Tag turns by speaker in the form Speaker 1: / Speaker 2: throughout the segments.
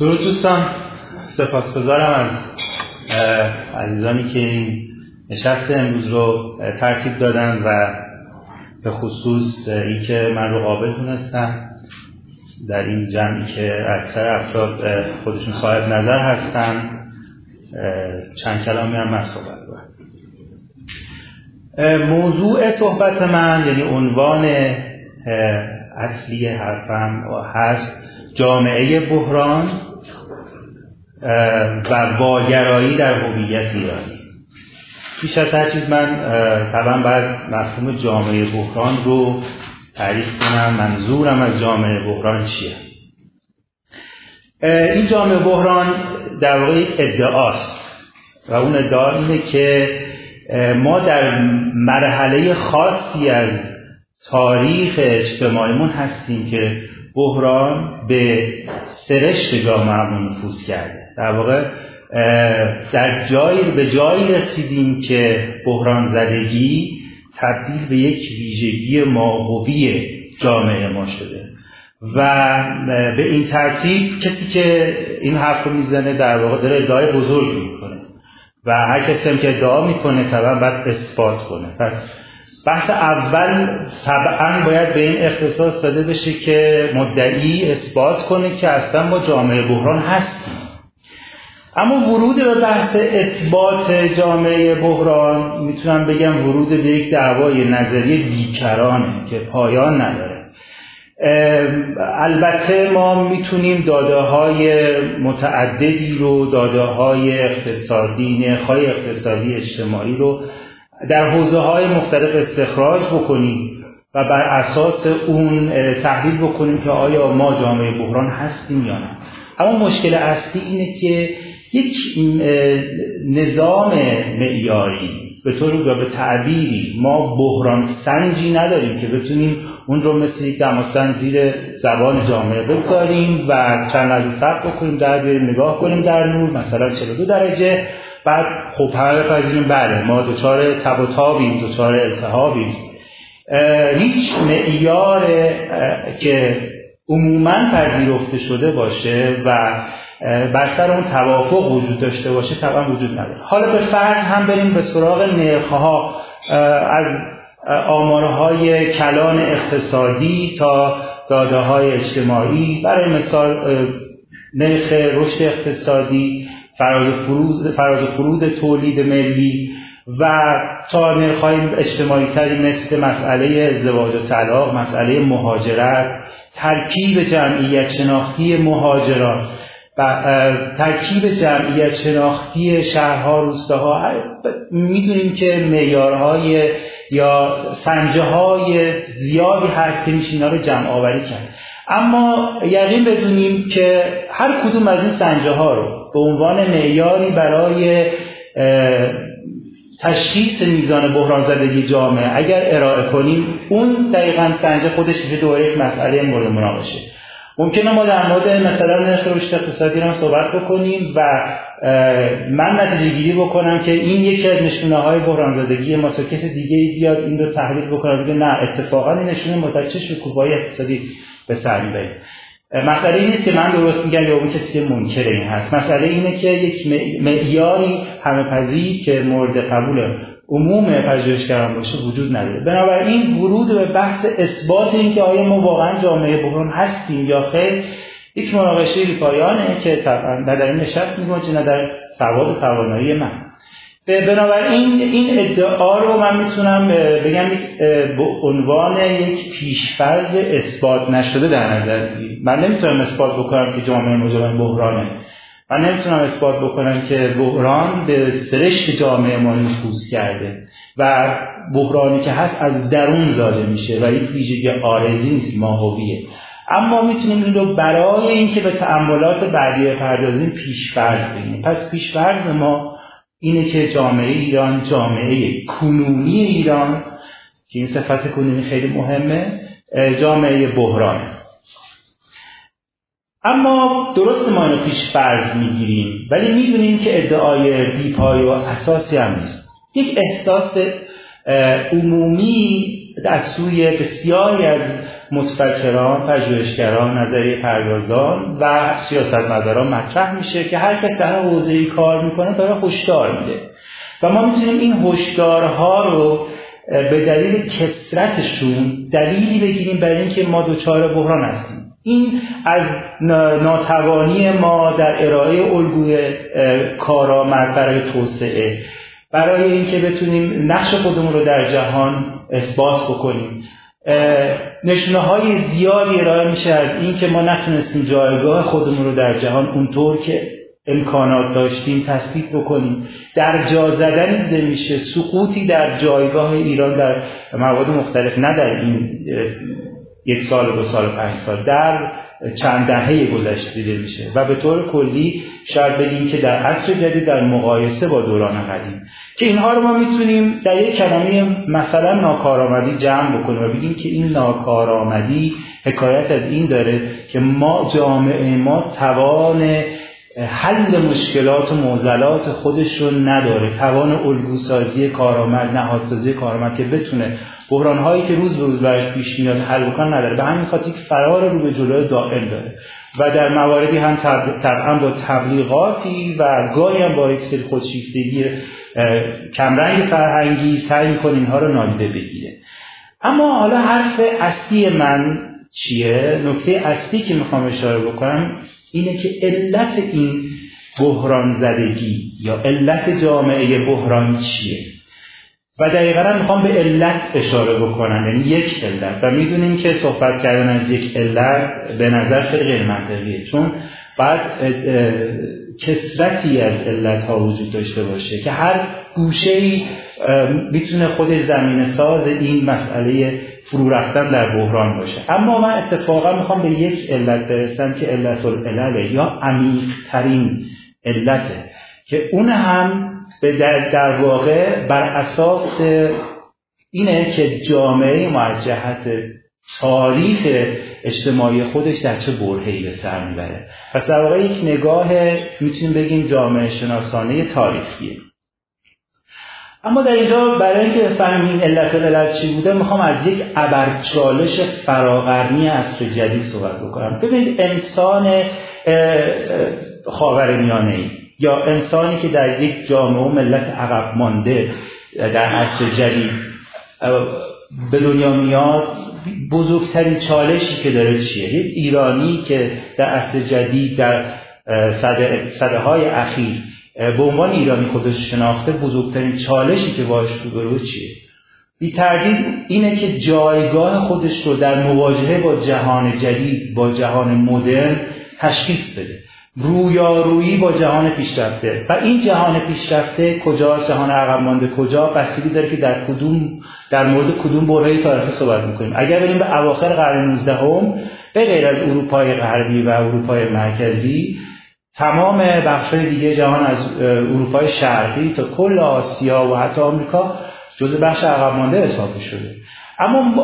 Speaker 1: درود دوستان سپاسگزارم از عزیزانی که این نشست امروز رو ترتیب دادن و به خصوص اینکه من رو قابل تونستم در این جمعی که اکثر افراد خودشون صاحب نظر هستن چند کلامی هم من صحبت موضوع صحبت من یعنی عنوان اصلی حرفم هست جامعه بحران. و واگرایی در هویت ایرانی. پیش از هر چیز من طبعا باید مفهوم جامعه بحران رو تعریف کنم. منظورم از جامعه بحران چیه؟ این جامعه بحران در واقع یک ادعاست. و اون ادعا اینه که ما در مرحله خاصی از تاریخ اجتماعیمون هستیم که بحران به سرشت جامعهمون نفوذ کرده. در واقع در جایی به جایی رسیدیم که بحران زدگی تبدیل به یک ویژگی ماهوی جامعه ما شده. و به این ترتیب کسی که این حرف رو می‌زنه در واقع داره ادعای بزرگی می‌کنه. و هر کسی هم که ادعا می‌کنه طبعا باید اثبات کنه. پس بحث اول طبعا باید به این اختصاص داده بشه که مدعی اثبات کنه که اصلا با جامعه بحران هستیم. اما ورود به بحث اثبات جامعه بحران می‌تونم بگم ورود به یک دعوای نظریه بیکرانه که پایان نداره. البته ما می‌تونیم داده های متعددی رو داده های اقتصادی نرخ اقتصادی اجتماعی رو در حوزه های مختلف استخراج بکنیم و بر اساس اون تحلیل بکنیم که آیا ما جامعه بحران هستیم یا نه. اما مشکل اصلی اینه که یک نظام معیاری به طور به تعبیری ما بحران سنجی نداریم که بتونیم اون رو مثل یک دماستن زیر زبان جامعه بگذاریم و چند لحظه صبر بکنیم در بیاریم نگاه کنیم در نور مثلا 42 درجه. بعد خب همه بپذیریم بله ما دچار تب و تابیم دچار التهابیم. هیچ معیار که عموما پذیرفته شده باشه و بر سر اون توافق وجود داشته باشه طبعا وجود نداره. حالا به فرض هم بریم به سراغ نرخها. از آمارهای کلان اقتصادی تا داده های اجتماعی برای مثال نرخ رشد اقتصادی فراز فرود, فراز فرود تولید ملی و تا نرخهای اجتماعی تری مثل مسئله ازدواج و طلاق مسئله مهاجرت ترکیب جمعیت شناختی مهاجران. ترکیب جمعیت شناختی شهرها روستاها می‌دونیم که معیارهای یا سنجه های زیادی هست که میشه اینا رو جمع آوری کرد. اما یقین بدونیم که هر کدوم از این سنجه ها رو به عنوان معیاری برای تشخیص میزان بحران زدگی جامعه اگر ارائه کنیم اون دقیقا سنجه خودش میشه دوره مسئله مورد مناقشه ممکنه ما در مورد مثلا نرخ رشد اقتصادی هم صحبت بکنیم و من نتیجه گیری بکنم که این یکی از نشونه های بحران زدگی ما کسی دیگه بیاد این رو تحلیل بکنه بگه نه اتفاقا این نشونه متوجه شکوفایی اقتصادی به سر می‌بریم مسئله این نیست که من درست میگم یا اون کسی که منکر این هست. مسئله اینه که یک معیاری همه پذیر که مورد قبول عموم پژوهشگران باشه وجود نداره. بنابراین ورود به بحث اثبات اینکه آیا ما واقعا جامعه بحران هستیم یا خیر یک مناقشه پایانه که طبعا نه در این نشست میگم نه در سواد توانایی من. بنابراین این ادعا رو من می‌تونم بگم به عنوان یک پیشفرض اثبات نشده در نظر بگیرم من نمی‌تونم اثبات بکنم که جامعه جامعه بحرانه. من نمی‌تونم اثبات بکنم که بحران به سرشت جامعه ما نفوذ کرده و بحرانی که هست از درون زاده میشه و یک ویژگی آرزی نیست ماهویه اما می‌تونیم این رو برای اینکه به تعملات بعدی پردازیم پیشفرض بگیریم پس پیشفرض ما اینه که جامعه ایران جامعه کنونی ایران که این صفت کنونی خیلی مهمه جامعه بحرانه. اما درست ما اینو پیش فرض می‌گیریم ولی می‌دونیم که ادعای بیپای و اساسی هم نیست. یک احساس عمومی از سوی بسیاری از متفکران پژوهشگران نظریه پردازان و سیاستمداران مطرح میشه که هر کس در حوزه کار می‌کنه داره هشدار میده. و ما می‌تونیم این هشدارها رو به دلیل کسرتشون دلیلی بگیریم برای اینکه ما دچار بحران هستیم. این از ناتوانی ما در ارائه الگوی کارآمد برای توسعه. برای اینکه بتونیم نقش خودمون رو در جهان اثبات بکنیم. نشونه های زیادی ارائه میشه از این که ما نتونستیم جایگاه خودمون رو در جهان اونطور که امکانات داشتیم تثبیت بکنیم. در جا زدن دیده میشه. سقوطی در جایگاه ایران در مواد مختلف نه در این یک سال دو سال پنج سال در چند دهه گذشته دیده میشه. و به طور کلی شاید بگیم که در عصر جدید در مقایسه با دوران قدیم. که اینها رو ما می‌تونیم در یک کلمه مثلا ناکارآمدی جمع بکنیم و بگیم که این ناکارآمدی حکایت از این داره که ما جامعه ما توان حل مشکلات و معضلات خودش رو نداره. توان الگوسازی کارآمد نهادسازی کارآمد که بتونه بحران هایی که روز به روز برش پیش میاد حل بکن نداره. به همین خاطر فرار رو به جلوی دائم داره. و در مواردی هم طبعا با تبلیغاتی و گاهی هم با یک سری خودشیفتگی کمرنگ فرهنگی سعی می‌کنه اینها رو نادیده بگیره. اما حالا حرف اصلی من چیه؟ نکته اصلی که می‌خوام اشاره بکنم اینه که علت این بحران زدگی یا علت جامعه بحران چیه؟ و دقیقا می‌خوام به علت اشاره بکنم یعنی یک علت. و می‌دونیم که صحبت کردن از یک علت به نظر خیلی غیر منطقیه چون بعد کسرتی از علت ها وجود داشته باشه که هر گوشه ای می‌تونه خود زمین ساز این مسئله فرو رفتن در بحران باشه. اما من اتفاقا می‌خوام به یک علت برسم که علت العلله یا عمیق ترین علته که اون هم به در, در واقع بر اساس اینه که جامعه ما تاریخ اجتماعی خودش در چه برهی به سر می‌بره. پس در واقع یک نگاه می‌تونیم بگیم جامعه شناسانه تاریخیه اما در اینجا برای اینکه بفهمیم علت علت چی بوده می‌خوام از یک ابرچالش فراقرنی عصر جدید صحبت بکنم. ببینید انسان خاورمیانه ای یا انسانی که در یک جامعه و ملت عقب مانده در عصر جدید به دنیا میاد بزرگترین چالشی که داره چیه؟ یک ایرانی که در عصر جدید در صده, صده های اخیر به عنوان ایرانی خودش شناخته بزرگترین چالشی که باش روبرو چیه؟ بی تردید اینه که جایگاه خودش رو در مواجهه با جهان جدید با جهان مدرن تشخیص بده. رویارویی با جهان پیشرفته. و این جهان پیشرفته کجا؟ جهان عقب مانده کجا؟ بستگی داره که در کدوم در مورد کدوم برهه تاریخی صحبت می‌کنیم. اگر بریم به اواخر قرن 19 هم به غیر از اروپای غربی و اروپای مرکزی تمام بخش دیگه جهان از اروپای شرقی تا کل آسیا و حتی آمریکا جز بخش عقب مانده حساب شده اما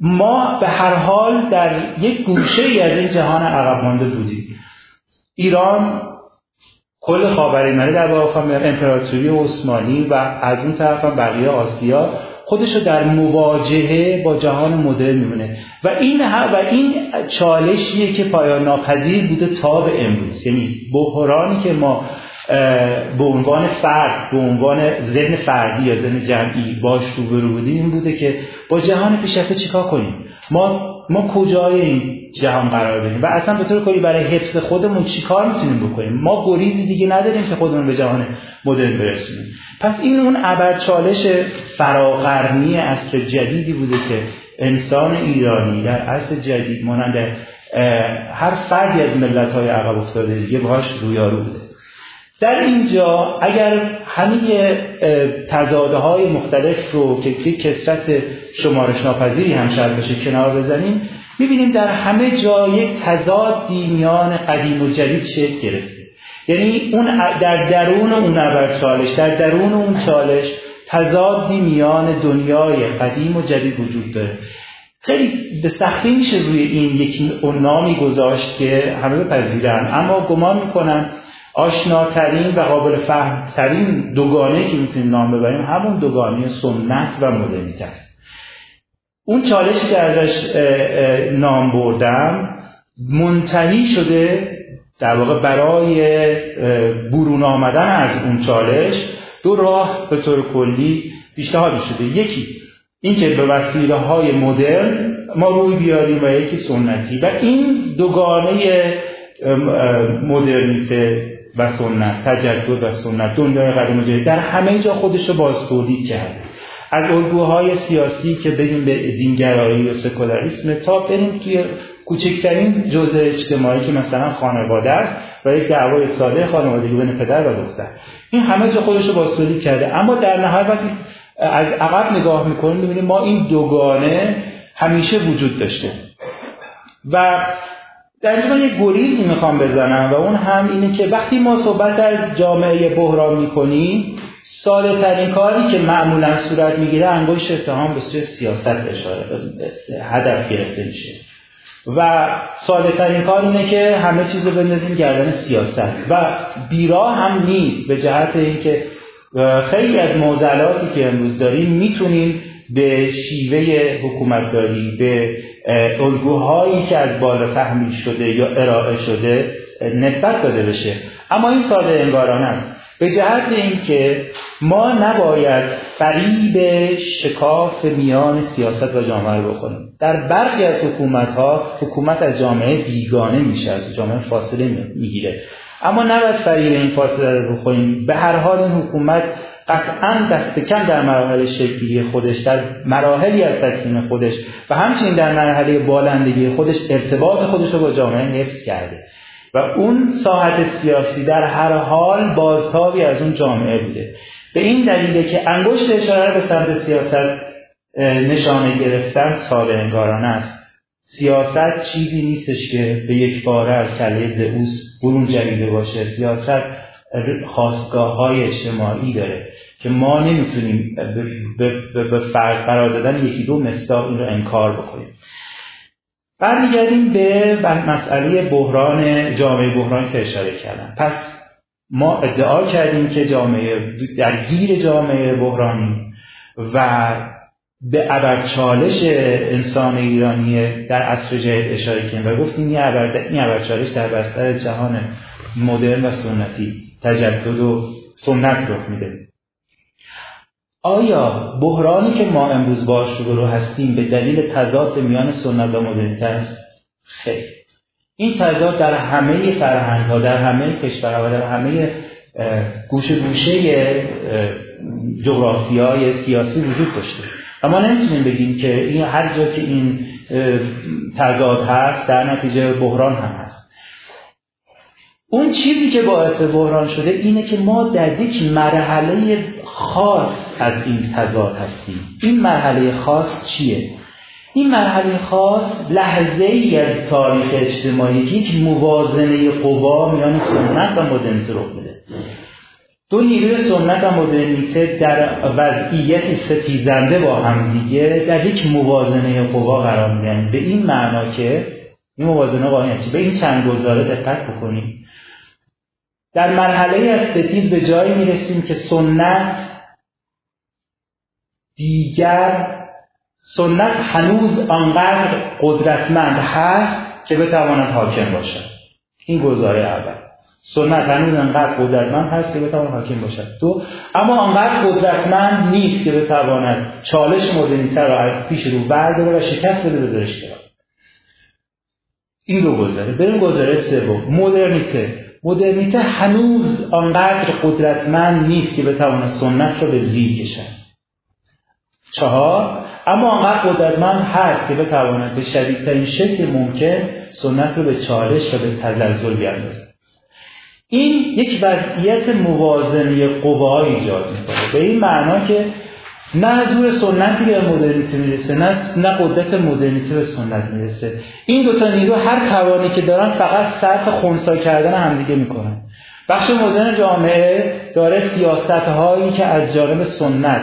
Speaker 1: ما به هر حال در یک گوشه ای از این جهان عقب مانده بودیم. ایران کل خاورمیانه در واقع امپراتوری عثمانی و از اون طرف هم بقیه آسیا خودش رو در مواجهه با جهان مدرن میمونه و این و این چالشیه که پایان ناپذیر بوده تا به امروز. یعنی بحرانی که ما به عنوان فرد به عنوان ذهن فردی یا ذهن جمعی باش روبرو بودیم این بوده که با جهان پیشرفته چیکار کنیم؟ ما ما این جهان قرار بدیم. و اصلا به طور کلی برای حفظ خودمون چیکار می‌تونیم بکنیم؟ ما گریزی دیگه نداریم که خودمون به جهان مدرن برسونیم. پس این اون ابرچالش فراقرنی عصر جدیدی بوده که انسان ایرانی در عصر جدید مانند هر فردی از ملت های عقب افتاده دیگه باهاش رویارو بوده. در اینجا اگر همه تزاده های مختلف رو که کسرت شمارش ناپذیری هم شاید بشه کنار بزنیم می‌بینیم در همه جا یک تضادی میان قدیم و جدید شکل گرفته. یعنی اون در درون اون نبر چالش در درون اون چالش تضادی میان دنیای قدیم و جدید وجود داره. خیلی به سختی میشه روی این یک نامی گذاشت که همه بپذیرن. اما گمان می‌کنم آشناترین و قابل فهمترین دوگانه که می‌تونیم نام ببریم همون دوگانه سنت و مدرنیته است. اون چالشی که ازش نام بردم منتهی شده در واقع برای برون آمدن از اون چالش دو راه به طور کلی پیشنهاد شده یکی اینکه به وسیله های مدرن ما روی بیاریم و یکی سنتی و این دوگانه مدرنیته و سنت تجدد و سنت دنیای قدیم جدید در همه جا خودش رو باز تولید کرده. از الگوهای سیاسی که بریم به دینگرایی و سکولاریسم تا بریم توی کوچکترین جزء اجتماعی که مثلا خانواده است و یک دعوای ساده خانوادگی بین پدر و دختر. این همه جا خودش رو باز تولید کرده. اما در نهایت وقتی از عقب نگاه می‌کنیم می‌بینیم ما این دوگانه همیشه وجود داشته. و در اینجا گریزی می‌خوام بزنم و اون هم اینه که وقتی ما صحبت از جامعه بحران می‌کنیم ساده ترین کاری که معمولا صورت می‌گیره انگشت اتهام به سوی سیاست اشاره هدف گرفته میشه. و ساده ترین کار اینه که همه چیز رو بندازیم گردن سیاست. و بیرا هم نیست به جهت اینکه خیلی از معضلاتی که امروز داریم می‌تونیم به شیوه حکومتداری به الگوهایی که از بالا تحمیل شده یا ارائه شده نسبت داده بشه. اما این ساده انگارانه است. به جهت اینکه ما نباید فریب شکاف میان سیاست و جامعه رو بکنیم در برخی از حکومت ها حکومت از جامعه بیگانه میشه از جامعه فاصله می‌گیره. اما نباید فریب این فاصله رو بخوریم. به هر حال این حکومت قطعا دست کم در مراحل شکلی خودش در مراحلی از تکوین خودش و همچنین در مرحله بالندگی خودش ارتباط خودش رو با جامعه حفظ کرده. و اون ساحت سیاسی در هر حال بازتابی از اون جامعه بوده. به این دلیله که انگشت اشاره به سمت سیاست نشانه گرفتن سال انگارانه است. سیاست چیزی نیستش که به یک باره از کله زئوس برون جویده باشه. سیاست خواستگاه های اجتماعی داره که ما نمی‌تونیم به فرق قرار دادن یکی دو مصداق این رو انکار بکنیم. برمیگردیم به مسئله بحران جامعه بحران که اشاره کردم. پس ما ادعا کردیم که جامعه درگیر جامعه بحرانی و به ابرچالش انسان ایرانی در عصر جدید اشاره کردیم و گفتیم این ابرچالش در بستر جهان مدرن و سنتی تجدد و سنت رخ میده. آیا بحرانی که ما امروز باش رو هستیم به دلیل تضاد میان سنت و مدرنیته است؟ خیر. این تضاد در همه فرهنگ ها در همه کشورها و در همه گوشه گوشه جغرافیای سیاسی وجود داشته. و ما نمی‌تونیم بگیم که این هر جا که این تضاد هست در نتیجه بحران هم هست. اون چیزی که باعث بحران شده اینه که ما در یک مرحله خاص از این تضاد هستیم. این مرحله خاص چیه؟ این مرحله خاص لحظه ای از تاریخ اجتماعی که یک موازنه قوا میان سنت و مدرنیته رو بده دو نیروی سنت و مدرنیته در وضعیت ستیزنده با هم دیگه در یک موازنه قوا قرار میگن به این معنا که این موازنه قوا چی؟ به این چند گزاره دقت بکنیم. در مرحله از ستیز به جایی می‌رسیم که سنت دیگر سنت هنوز آنقدر قدرتمند هست که بتواند حاکم باشد. این گزاره اول. سنت هنوز انقدر قدرتمند هست که بتواند حاکم باشد. دو اما آنقدر قدرتمند نیست که بتواند چالش مدرنیته را از پیش رو برداره و شکست بده بذارش این دو گزاره بریم گزاره سوم. مدرنیته. مدرنیته هنوز آنقدر قدرتمند نیست که بتواند سنت را به زیر کشد. چهار اما آنقدر قدرتمند هست که بتواند به شدیدترین شکل ممکن سنت رو به چالش و به تزلزل بیاندازد. این یک وضعیت موازنه قوا ایجاد می‌کنه. به این معنا که نه زور سنت دیگه به مدرنیته می‌رسه نه نه قدرت مدرنیته به سنت می‌رسه. این دوتا نیرو هر توانی که دارن فقط صرف خونسا کردن همدیگه می‌کنن. بخش مدرن جامعه داره سیاست هایی که از جانب سنت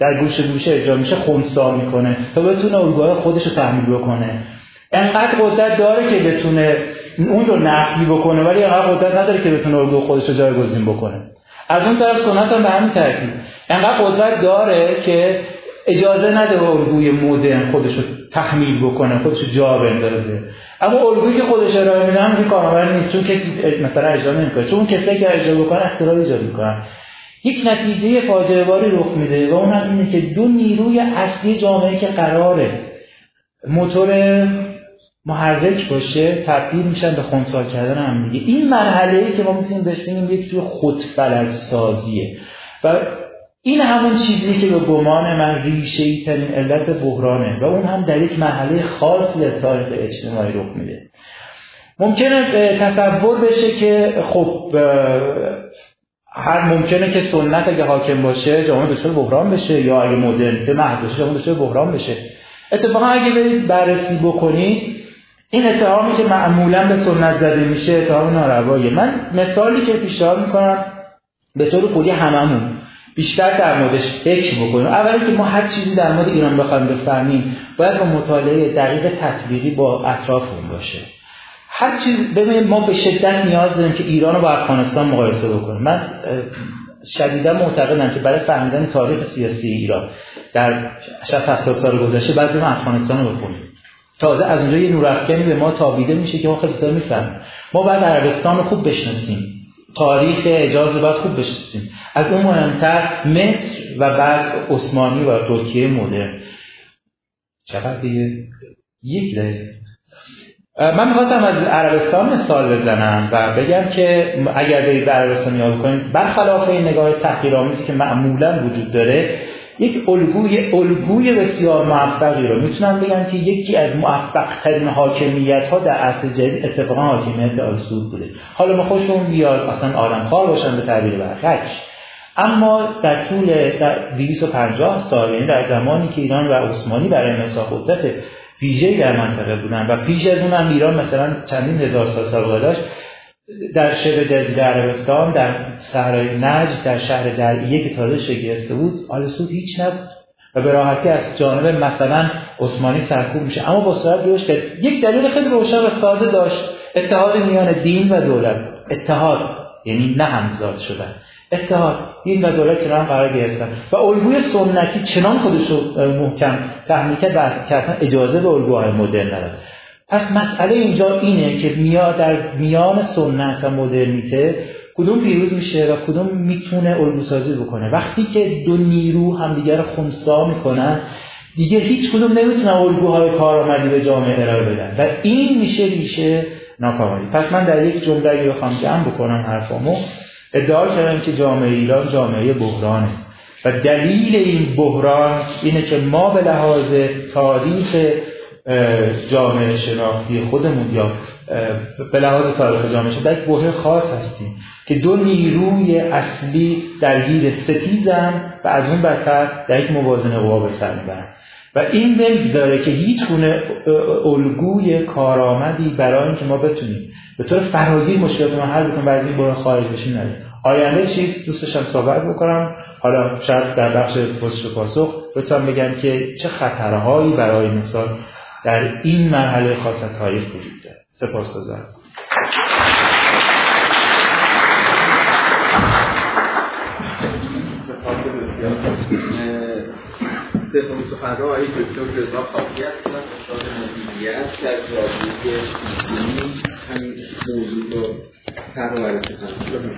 Speaker 1: در گوشه گوشه اجرا میشه خونسا می‌کنه تا بتونه الگوهای خودش رو تحمیل بکنه. انقدر قدرت داره که بتونه اون رو نقلی بکنه ولی انقدر قدرت نداره که بتونه الگوی خودش رو جایگزین بکنه. از اون طرف سنت هم به همین ترتیب. انقدر قدرت داره که اجازه نده الگوی مدرن خودش رو تحمیل بکنه خودش رو جا بندازه. اما الگویی که خودش ارائه میده هم کارآمد نیست چون کسی مثلا اجرا نمی‌کنه. چون کسی که اجرا بکنه اختلال ایجاد می‌کنن. یک نتیجه فاجعه باری رخ میده و اونم اینه که دو نیروی اصلی جامعه که قراره. موتور محرک باشه تبدیل میشن به خونسا کردن هم دیگه. این مرحله ای که ما می‌تونیم بهش بگیم یک جور خودفلج سازیه و این همون چیزی که به گمان من ریشه ای ترین علت بحرانه و اون هم در یک مرحله خاص از تاریخ اجتماعی رخ میده. ممکنه تصور بشه که خب هر ممکنه که سنت اگه حاکم باشه جامعه دچار بحران بشه یا اگه مدرنیته محض باشه جامعه دچار بحران بشه. اتفاقا اگه برید بررسی بکنید این اتهامی که معمولا به سنت زده میشه اتهام نارواییه من مثالی که پیشنهاد می‌کنم به طور کلی هممون بیشتر در موردش فکر بکنیم. اولی که ما هر چیزی در مورد ایران بخوایم بفهمیم باید با مطالعه دقیق تطبیقی با اطرافمون باشه. هر چیز ببینید ما به شدت نیاز داریم که ایران رو با افغانستان مقایسه بکنیم. من شدیدا معتقدم که برای فهمیدن تاریخ سیاسی ایران در 60 70 سال گذشته باید بریم افغانستان رو بکنیم تازه از اونجا یه نورافکنی به ما تابیده میشه که ما خیلی می‌فهمیم. ما باید عربستان رو خوب بشناسیم. تاریخ اجاز رو باید خوب بشناسیم. از اون مهمتر مصر و بعد عثمانی و ترکیه مدرن. چقدر دیگه یک دقیقه. من می‌خواستم از عربستان مثال بزنم و بگم که اگر برید به عربستان یاد کنید برخلاف این نگاه تحقیرآمیزی که معمولا وجود داره یک الگوی الگوی بسیار موفقی رو می‌تونم بگم که یکی از موفق ترین حاکمیت ها در عصر جدید اتفاقا حاکمیت آل سعود بوده. حالا ما خوشمون بیاد اصلا آدمخوار باشن به تعبیر برخش اما در طول در 250 سال یعنی در زمانی که ایران و عثمانی برای مساق قدرت در منطقه بودن و پیش از اون هم ایران مثلا چندین هزار سال سابقه داشت در شبه جزیره عربستان در صحرای نجد در شهر درعیه که تازه شکل بود آل سود هیچ نبود. و به راحتی از جانب مثلا عثمانی سرکوب میشه. اما با صورت روش که یک دلیل خیلی روشن و ساده داشت. اتحاد میان دین و دولت. اتحاد یعنی نه همزاد شدن. اتحاد این و دولت کنار قرار گرفتن. و الگوی سنتی چنان خودش رو محکم تحمیل کرد که اصلا اجازه به الگوهای مدرن نداد. پس مسئله اینجا اینه که میا در میان سنت و مدرنیته کدوم پیروز میشه و کدوم می‌تونه الگوسازی بکنه. وقتی که دو نیرو همدیگر خونسا می‌کنن دیگه هیچ کدوم نمی‌تونن الگوهای کارآمدی به جامعه ارائه بدن. و این میشه ریشه ناکاملی پس من در یک جمله اگه بخوام جمع بکنم حرفامو ادعا کردم که جامعه ایران جامعه بحرانه. و دلیل این بحران اینه که ما به لحاظ تاریخ جامعه شناختی خودمون یا به لحاظ تاریخ جامعه شناختی یک بحران خاص هستیم که دو نیروی اصلی درگیر ستیزن و از اون بدتر در یک موازنه قوا به سر و این نمی‌گذاره که هیچ گونه الگوی کارآمدی برای اینکه ما بتونیم به طور فراگیر مشکلات ما حل بکنیم و از این بحران خارج بشیم نداریم آینده چیز؟ دوستشم صحبت بکنم. حالا شاید در بخش پرسش و پاسخ بتونم بگم که چه خطرهایی برای مثال در این مرحله خاص تاریخ وجود داره سپاس گذارم
Speaker 2: سوم سخنران آقای دکتر رضا خاکی هستن استاد مدیریت در رابطه همین موضوع رو طرح بررسی کنم